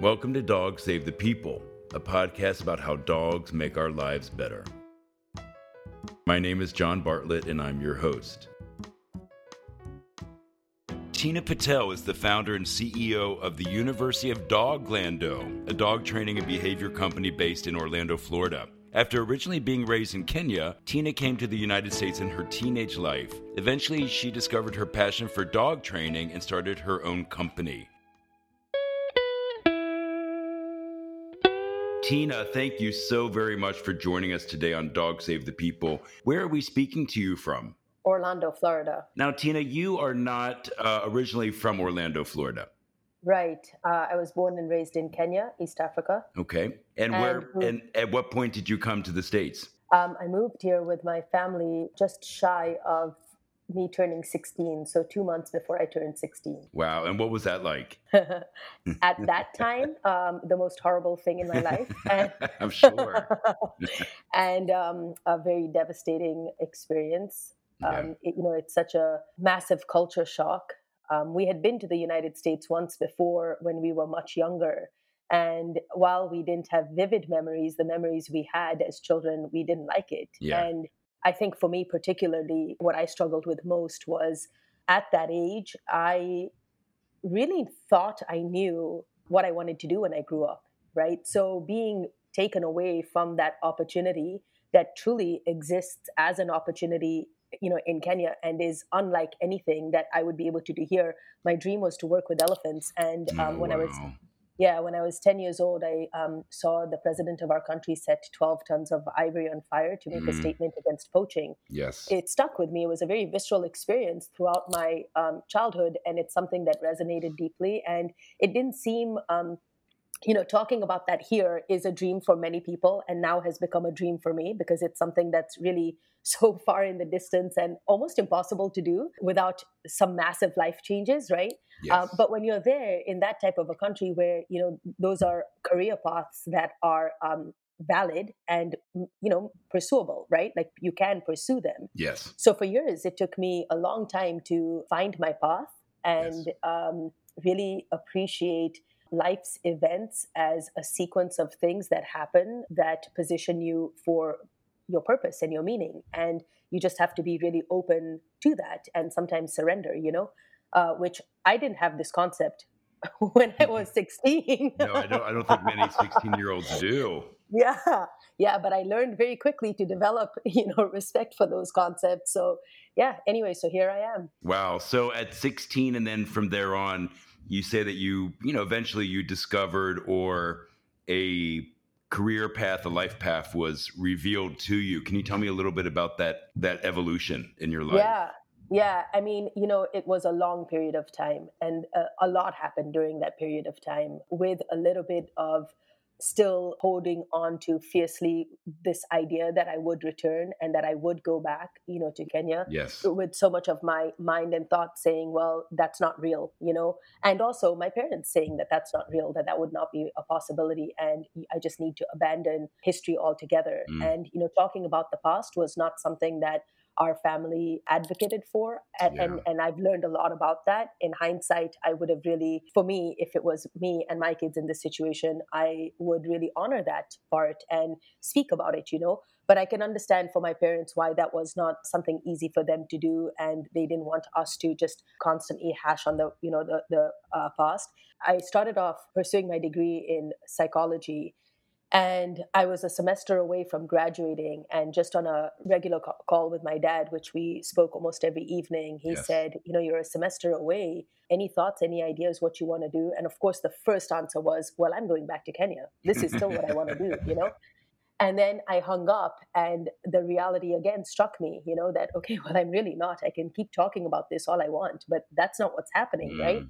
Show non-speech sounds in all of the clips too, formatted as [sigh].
Welcome to Dogs Save the People, a podcast about how dogs make our lives better. My name is John Bartlett, and I'm your host. Teena Patel is the founder and CEO of the University of Doglando, a dog training and behavior company based in Orlando, Florida. After originally being raised in Kenya, Teena came to the United States in her teenage life. Eventually, she discovered her passion for dog training and started her own company. Teena, thank you so very much for joining us today on Dog Save the People. Where are we speaking to you from? Orlando, Florida. Now, Teena, you are not uh, originally from Orlando, Florida. Right. Uh, I was born and raised in Kenya, East Africa. Okay. And, and where and at what point did you come to the States? Um, I moved here with my family just shy of me turning 16, so two months before I turned 16. Wow. And what was that like? [laughs] At that time, um, the most horrible thing in my life. And, [laughs] I'm sure. [laughs] and um, a very devastating experience. Yeah. Um, it, you know, it's such a massive culture shock. Um, we had been to the United States once before when we were much younger. And while we didn't have vivid memories, the memories we had as children, we didn't like it. Yeah. And I think for me, particularly, what I struggled with most was at that age, I really thought I knew what I wanted to do when I grew up, right? So being taken away from that opportunity that truly exists as an opportunity you know in Kenya and is unlike anything that I would be able to do here. My dream was to work with elephants, and um, when wow. I was yeah, when I was 10 years old, I um, saw the president of our country set 12 tons of ivory on fire to make mm. a statement against poaching. Yes. It stuck with me. It was a very visceral experience throughout my um, childhood, and it's something that resonated deeply. And it didn't seem um, you know, talking about that here is a dream for many people and now has become a dream for me because it's something that's really [laughs] so far in the distance and almost impossible to do without some massive life changes, right? Yes. Uh, but when you're there in that type of a country where, you know, those are career paths that are um, valid and, you know, pursuable, right? Like you can pursue them. Yes. So for years, it took me a long time to find my path and Yes. um, really appreciate life's events as a sequence of things that happen that position you for your purpose and your meaning and you just have to be really open to that and sometimes surrender you know uh, which i didn't have this concept [laughs] when i was 16 [laughs] No, I don't. I don't think many [laughs] 16 year olds do. yeah yeah but i learned very quickly to develop you know respect for those concepts so yeah anyway so here i am Wow. So at 16, and then from there on, you say that you, you know, eventually you discovered or a career path, a life path was revealed to you. Can you tell me a little bit about that that evolution in your life? Yeah, yeah. I mean, you know, it was a long period of time, and uh, a lot happened during that period of time with a little bit of still holding on to fiercely this idea that I would return and that I would go back, you know, to Kenya Yes. with so much of my mind and thought saying, well, that's not real, you know, and also my parents saying that that's not real, that that would not be a possibility. And I just need to abandon history altogether. Mm. And, you know, talking about the past was not something that our family advocated for. And, Yeah. and, and I've learned a lot about that. In hindsight, I would have really, for me, if it was me and my kids in this situation, I would really honor that part and speak about it, you know. But I can understand for my parents why that was not something easy for them to do, and they didn't want us to just constantly hash on the, you know, the the uh, past. I started off pursuing my degree in psychology, and I was a semester away from graduating, and just on a regular call with my dad, which we spoke almost every evening, he Yes. said, "You know, you're a semester away. Any thoughts? Any ideas? What you want to do?" And of course, the first answer was, "Well, I'm going back to Kenya. This is still what I want to do." You know. [laughs] And then I hung up, and the reality again struck me, you know, that, okay, well, I'm really not. I can keep talking about this all I want, but that's not what's happening, right? Mm.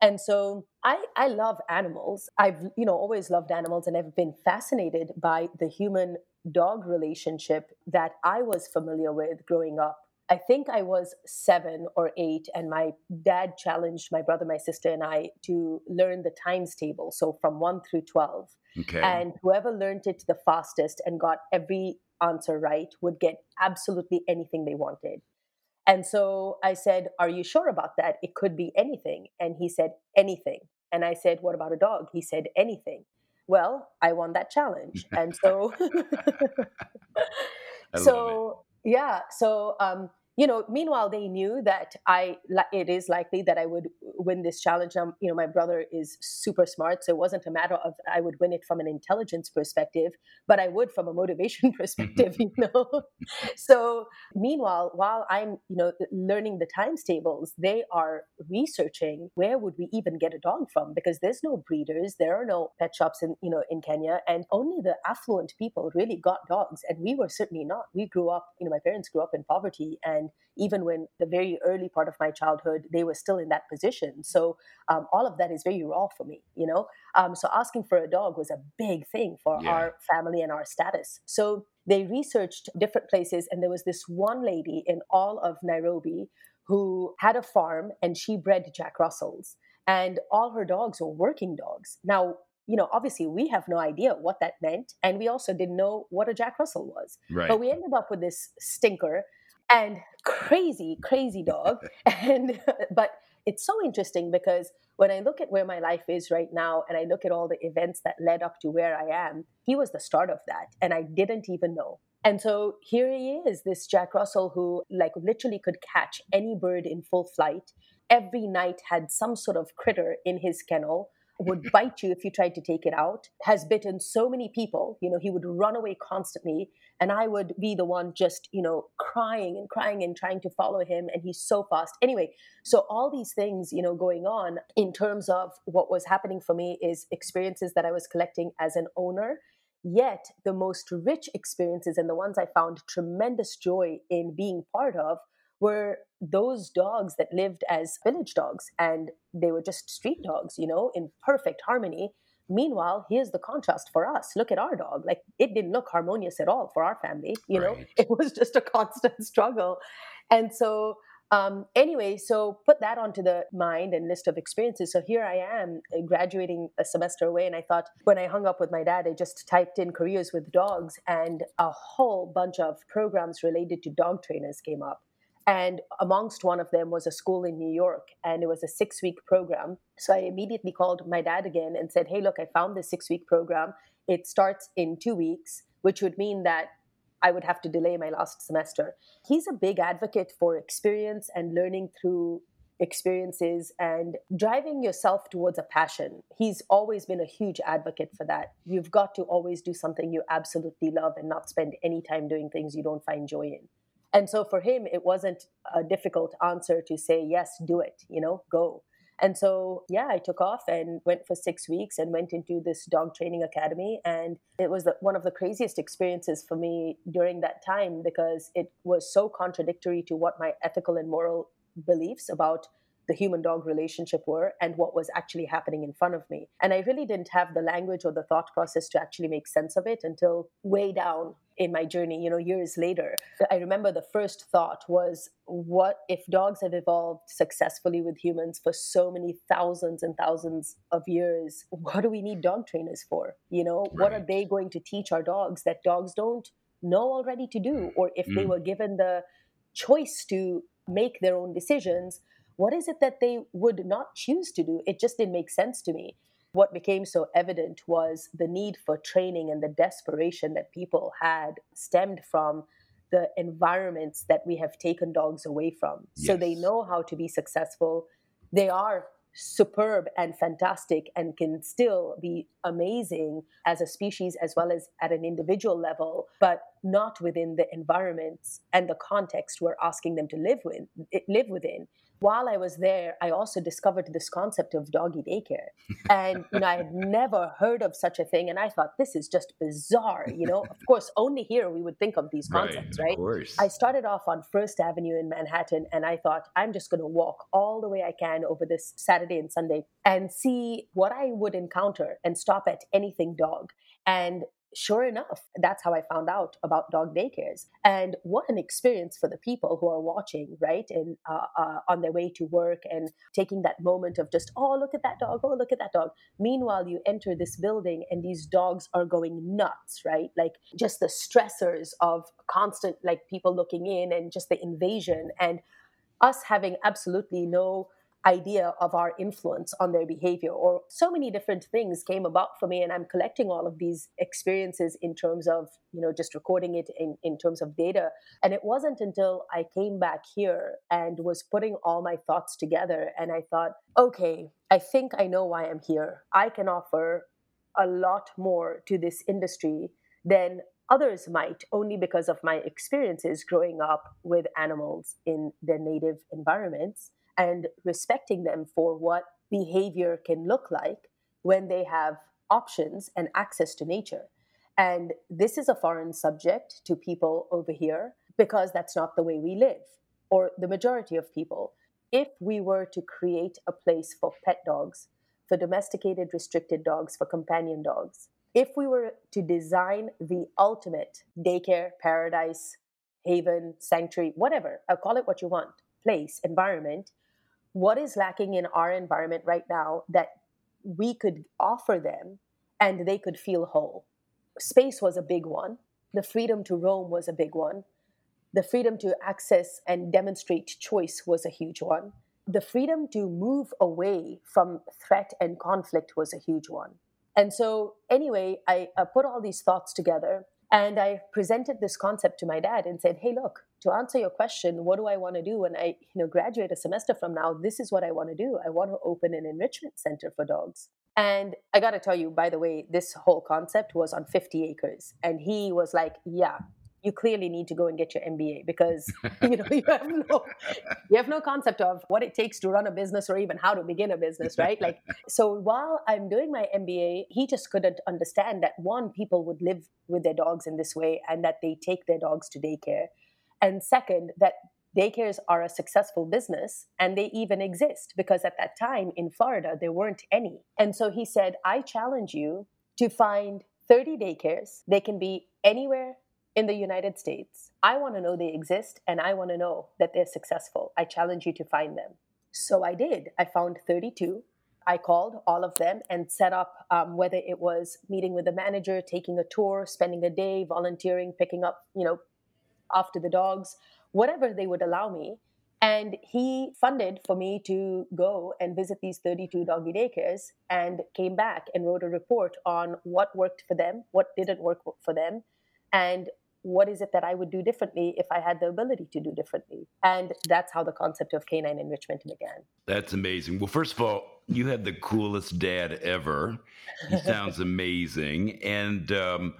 And so I, I love animals. I've, you know, always loved animals and I've been fascinated by the human dog relationship that I was familiar with growing up. I think I was seven or eight, and my dad challenged my brother, my sister, and I to learn the times table. So from one through 12. Okay. And whoever learned it the fastest and got every answer right would get absolutely anything they wanted. And so I said, Are you sure about that? It could be anything. And he said, Anything. And I said, What about a dog? He said, Anything. Well, I won that challenge. And so, [laughs] [laughs] so yeah. So, um, you know, meanwhile, they knew that I it is likely that I would win this challenge. Um, you know, my brother is super smart, so it wasn't a matter of I would win it from an intelligence perspective, but I would from a motivation [laughs] perspective. [laughs] you know, [laughs] so meanwhile, while I'm you know learning the times tables, they are researching where would we even get a dog from because there's no breeders, there are no pet shops in you know in Kenya, and only the affluent people really got dogs, and we were certainly not. We grew up, you know, my parents grew up in poverty and and even when the very early part of my childhood they were still in that position so um, all of that is very raw for me you know um, so asking for a dog was a big thing for yeah. our family and our status so they researched different places and there was this one lady in all of nairobi who had a farm and she bred jack russells and all her dogs were working dogs now you know, obviously we have no idea what that meant. And we also didn't know what a Jack Russell was. Right. But we ended up with this stinker and crazy, crazy dog. [laughs] and but it's so interesting because when I look at where my life is right now and I look at all the events that led up to where I am, he was the start of that. And I didn't even know. And so here he is, this Jack Russell who like literally could catch any bird in full flight. Every night had some sort of critter in his kennel would [laughs] bite you if you tried to take it out, has bitten so many people. You know, he would run away constantly, and I would be the one just, you know, crying and crying and trying to follow him. And he's so fast. Anyway, so all these things, you know, going on in terms of what was happening for me is experiences that I was collecting as an owner. Yet the most rich experiences and the ones I found tremendous joy in being part of were those dogs that lived as village dogs and they were just street dogs, you know, in perfect harmony. Meanwhile, here's the contrast for us. Look at our dog. Like it didn't look harmonious at all for our family, you right. know, it [laughs] was just a constant struggle. And so, um, anyway, so put that onto the mind and list of experiences. So here I am uh, graduating a semester away. And I thought when I hung up with my dad, I just typed in careers with dogs, and a whole bunch of programs related to dog trainers came up. And amongst one of them was a school in New York, and it was a six week program. So I immediately called my dad again and said, Hey, look, I found this six week program. It starts in two weeks, which would mean that I would have to delay my last semester. He's a big advocate for experience and learning through experiences and driving yourself towards a passion. He's always been a huge advocate for that. You've got to always do something you absolutely love and not spend any time doing things you don't find joy in. And so for him, it wasn't a difficult answer to say, yes, do it, you know, go. And so, yeah, I took off and went for six weeks and went into this dog training academy. And it was the, one of the craziest experiences for me during that time because it was so contradictory to what my ethical and moral beliefs about the human dog relationship were and what was actually happening in front of me. And I really didn't have the language or the thought process to actually make sense of it until way down in my journey, you know, years later. I remember the first thought was, what if dogs have evolved successfully with humans for so many thousands and thousands of years? What do we need dog trainers for? You know, right. what are they going to teach our dogs that dogs don't know already to do? Or if mm. they were given the choice to make their own decisions, what is it that they would not choose to do? It just didn't make sense to me what became so evident was the need for training and the desperation that people had stemmed from the environments that we have taken dogs away from. Yes. So they know how to be successful. They are superb and fantastic and can still be amazing as a species as well as at an individual level, but not within the environments and the context we're asking them to live with eh, live within while I was there, I also discovered this concept of doggy daycare. And, you know, I had [laughs] never heard of such a thing. And I thought, this is just bizarre. You know, of course, only here we would think of these concepts, right? right? I started off on First Avenue in Manhattan and I thought, I'm just going to walk all the way I can over this Saturday and Sunday and see what I would encounter and stop at anything dog. And sure enough, that's how I found out about dog daycares. And what an experience for the people who are watching, right? And uh, uh, on their way to work and taking that moment of just, oh, look at that dog, oh, look at that dog. Meanwhile, you enter this building and these dogs are going nuts, right? Like just the stressors of constant, like people looking in and just the invasion and us having absolutely no idea of our influence on their behavior or so many different things came about for me and i'm collecting all of these experiences in terms of you know just recording it in, in terms of data. And it wasn't until i came back here and was putting all my thoughts together and i thought okay i think i know why i'm here. I can offer a lot more to this industry than others might only because of my experiences growing up with animals in their native environments and respecting them for what behavior can look like when they have options and access to nature. And this is a foreign subject to people over here because that's not the way we live, or the majority of people. If we were to create a place for pet dogs, for domesticated, restricted dogs, for companion dogs, if we were to design the ultimate daycare, paradise, haven, sanctuary, whatever, I'll call it what you want, place, environment, what is lacking in our environment right now that we could offer them and they could feel whole. Space was a big one. The freedom to roam was a big one. The freedom to access and demonstrate choice was a huge one. The freedom to move away from threat and conflict was a huge one. And so, anyway, I, I put all these thoughts together and I presented this concept to my dad and said, hey, look, to answer your question, what do I want to do when I you know, graduate a semester from now? This is what I want to do. I want to open an enrichment center for dogs. And I got to tell you, by the way, this whole concept was on 50 acres. And he was like, yeah, you clearly need to go and get your MBA because [laughs] [laughs] you know you have no you have no concept of what it takes to run a business or even how to begin a business, right? Like so while I'm doing my MBA, he just couldn't understand that one people would live with their dogs in this way and that they take their dogs to daycare. And second, that daycares are a successful business and they even exist because at that time in Florida there weren't any. And so he said, "I challenge you to find 30 daycares. They can be anywhere in the United States. I want to know they exist and I want to know that they're successful. I challenge you to find them. So I did. I found 32. I called all of them and set up um, whether it was meeting with the manager, taking a tour, spending a day, volunteering, picking up, you know, after the dogs, whatever they would allow me. And he funded for me to go and visit these 32 doggy daycares and came back and wrote a report on what worked for them, what didn't work for them, and what is it that I would do differently if I had the ability to do differently? And that's how the concept of canine enrichment began. That's amazing. Well, first of all, you had the coolest dad ever. He [laughs] sounds amazing and um,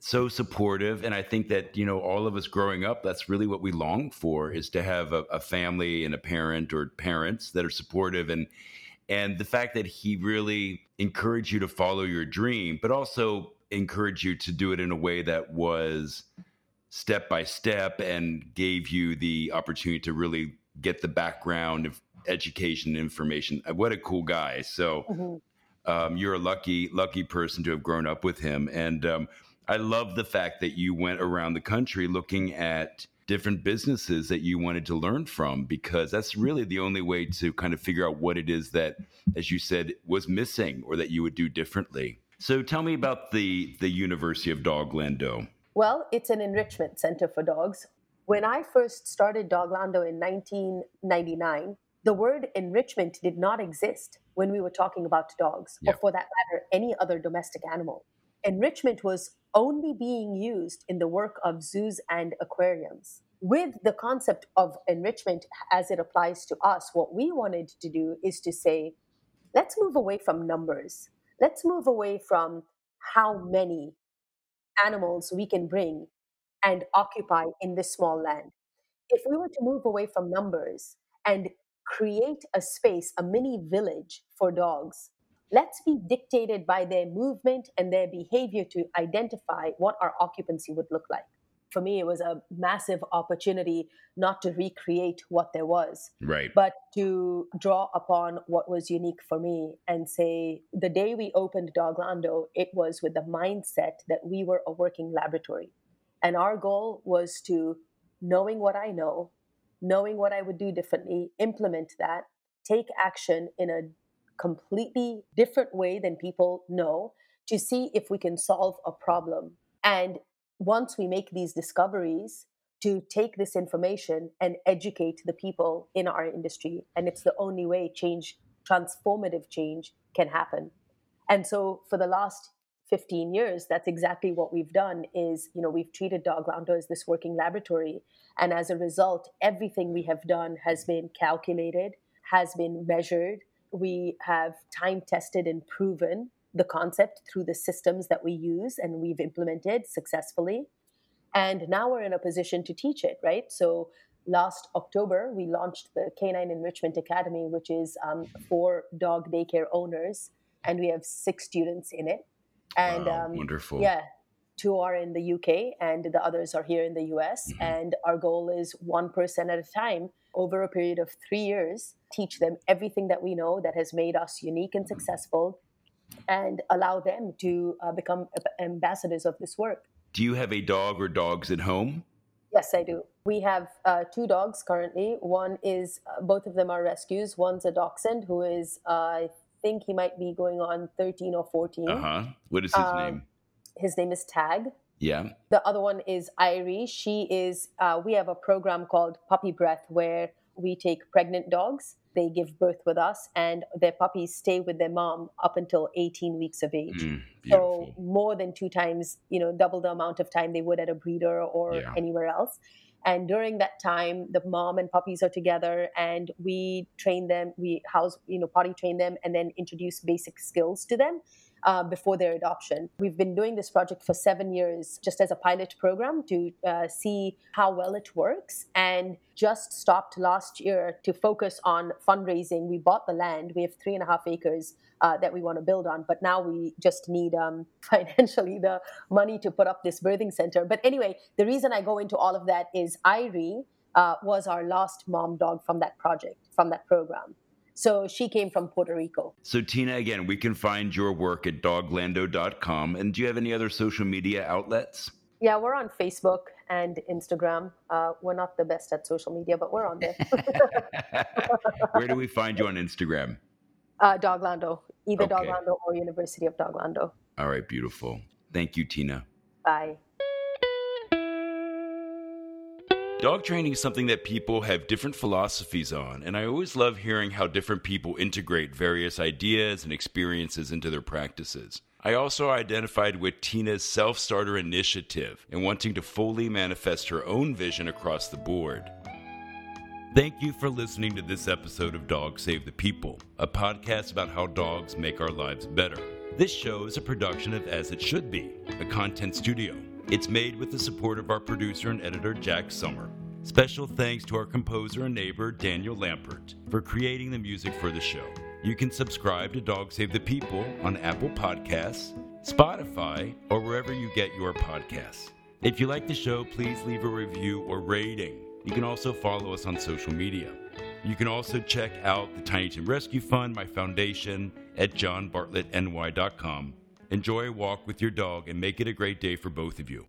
so supportive. And I think that, you know, all of us growing up, that's really what we long for is to have a, a family and a parent or parents that are supportive and and the fact that he really encouraged you to follow your dream, but also encouraged you to do it in a way that was step by step and gave you the opportunity to really get the background of education information. Uh, what a cool guy! So mm-hmm. um, you're a lucky lucky person to have grown up with him, and um, I love the fact that you went around the country looking at different businesses that you wanted to learn from because that's really the only way to kind of figure out what it is that as you said was missing or that you would do differently so tell me about the the University of Doglando. Well, it's an enrichment center for dogs. When I first started Doglando in 1999, the word enrichment did not exist when we were talking about dogs, yep. or for that matter, any other domestic animal. Enrichment was only being used in the work of zoos and aquariums. With the concept of enrichment as it applies to us, what we wanted to do is to say, let's move away from numbers let's move away from how many animals we can bring and occupy in this small land. If we were to move away from numbers and create a space, a mini village for dogs, let's be dictated by their movement and their behavior to identify what our occupancy would look like for me, it was a massive opportunity not to recreate what there was, right? But to draw upon what was unique for me and say, the day we opened Doglando, it was with the mindset that we were a working laboratory, and our goal was to knowing what I know, knowing what I would do differently, implement that, take action in a completely different way than people know to see if we can solve a problem and once we make these discoveries, to take this information and educate the people in our industry. And it's the only way change, transformative change, can happen. And so for the last 15 years that's exactly what we've done is you know we've treated Doglando as this working laboratory and as a result everything we have done has been calculated has been measured we have time tested and proven the concept through the systems that we use and we've implemented successfully and now we're in a position to teach it right so last october we launched the canine enrichment academy which is um, for dog daycare owners and we have six students in it and wow, um, wonderful. Yeah, two are in the UK and the others are here in the US. Mm-hmm. And our goal is one person at a time over a period of three years, teach them everything that we know that has made us unique and successful, and allow them to uh, become ambassadors of this work. Do you have a dog or dogs at home? Yes, I do. We have uh, two dogs currently. One is, uh, both of them are rescues. One's a dachshund who is, uh, I think he might be going on 13 or 14. Uh huh. What is his um, name? His name is Tag. Yeah. The other one is Irie. She is, uh, we have a program called Puppy Breath where we take pregnant dogs, they give birth with us, and their puppies stay with their mom up until 18 weeks of age. Mm, so more than two times, you know, double the amount of time they would at a breeder or yeah. anywhere else. And during that time, the mom and puppies are together and we train them, we house, you know, potty train them and then introduce basic skills to them uh, before their adoption. We've been doing this project for seven years just as a pilot program to uh, see how well it works and just stopped last year to focus on fundraising. We bought the land, we have three and a half acres. Uh, that we want to build on, but now we just need um, [laughs] financially the money to put up this birthing center. But anyway, the reason I go into all of that is Irie uh, was our last mom dog from that project, from that program. So she came from Puerto Rico. So, Teena, again, we can find your work at doglando.com. And do you have any other social media outlets? Yeah, we're on Facebook and Instagram. Uh, we're not the best at social media, but we're on there. [laughs] Where do we find you on Instagram? Uh, Doglando, either okay. Doglando or University of Doglando. All right, beautiful. Thank you, Teena. Bye. Dog training is something that people have different philosophies on, and I always love hearing how different people integrate various ideas and experiences into their practices. I also identified with Teena's self starter initiative and wanting to fully manifest her own vision across the board. Thank you for listening to this episode of Dog Save the People, a podcast about how dogs make our lives better. This show is a production of As It Should Be, a content studio. It's made with the support of our producer and editor, Jack Summer. Special thanks to our composer and neighbor, Daniel Lampert, for creating the music for the show. You can subscribe to Dog Save the People on Apple Podcasts, Spotify, or wherever you get your podcasts. If you like the show, please leave a review or rating. You can also follow us on social media. You can also check out the Tiny Tim Rescue Fund, my foundation, at johnbartlettny.com Enjoy a walk with your dog and make it a great day for both of you.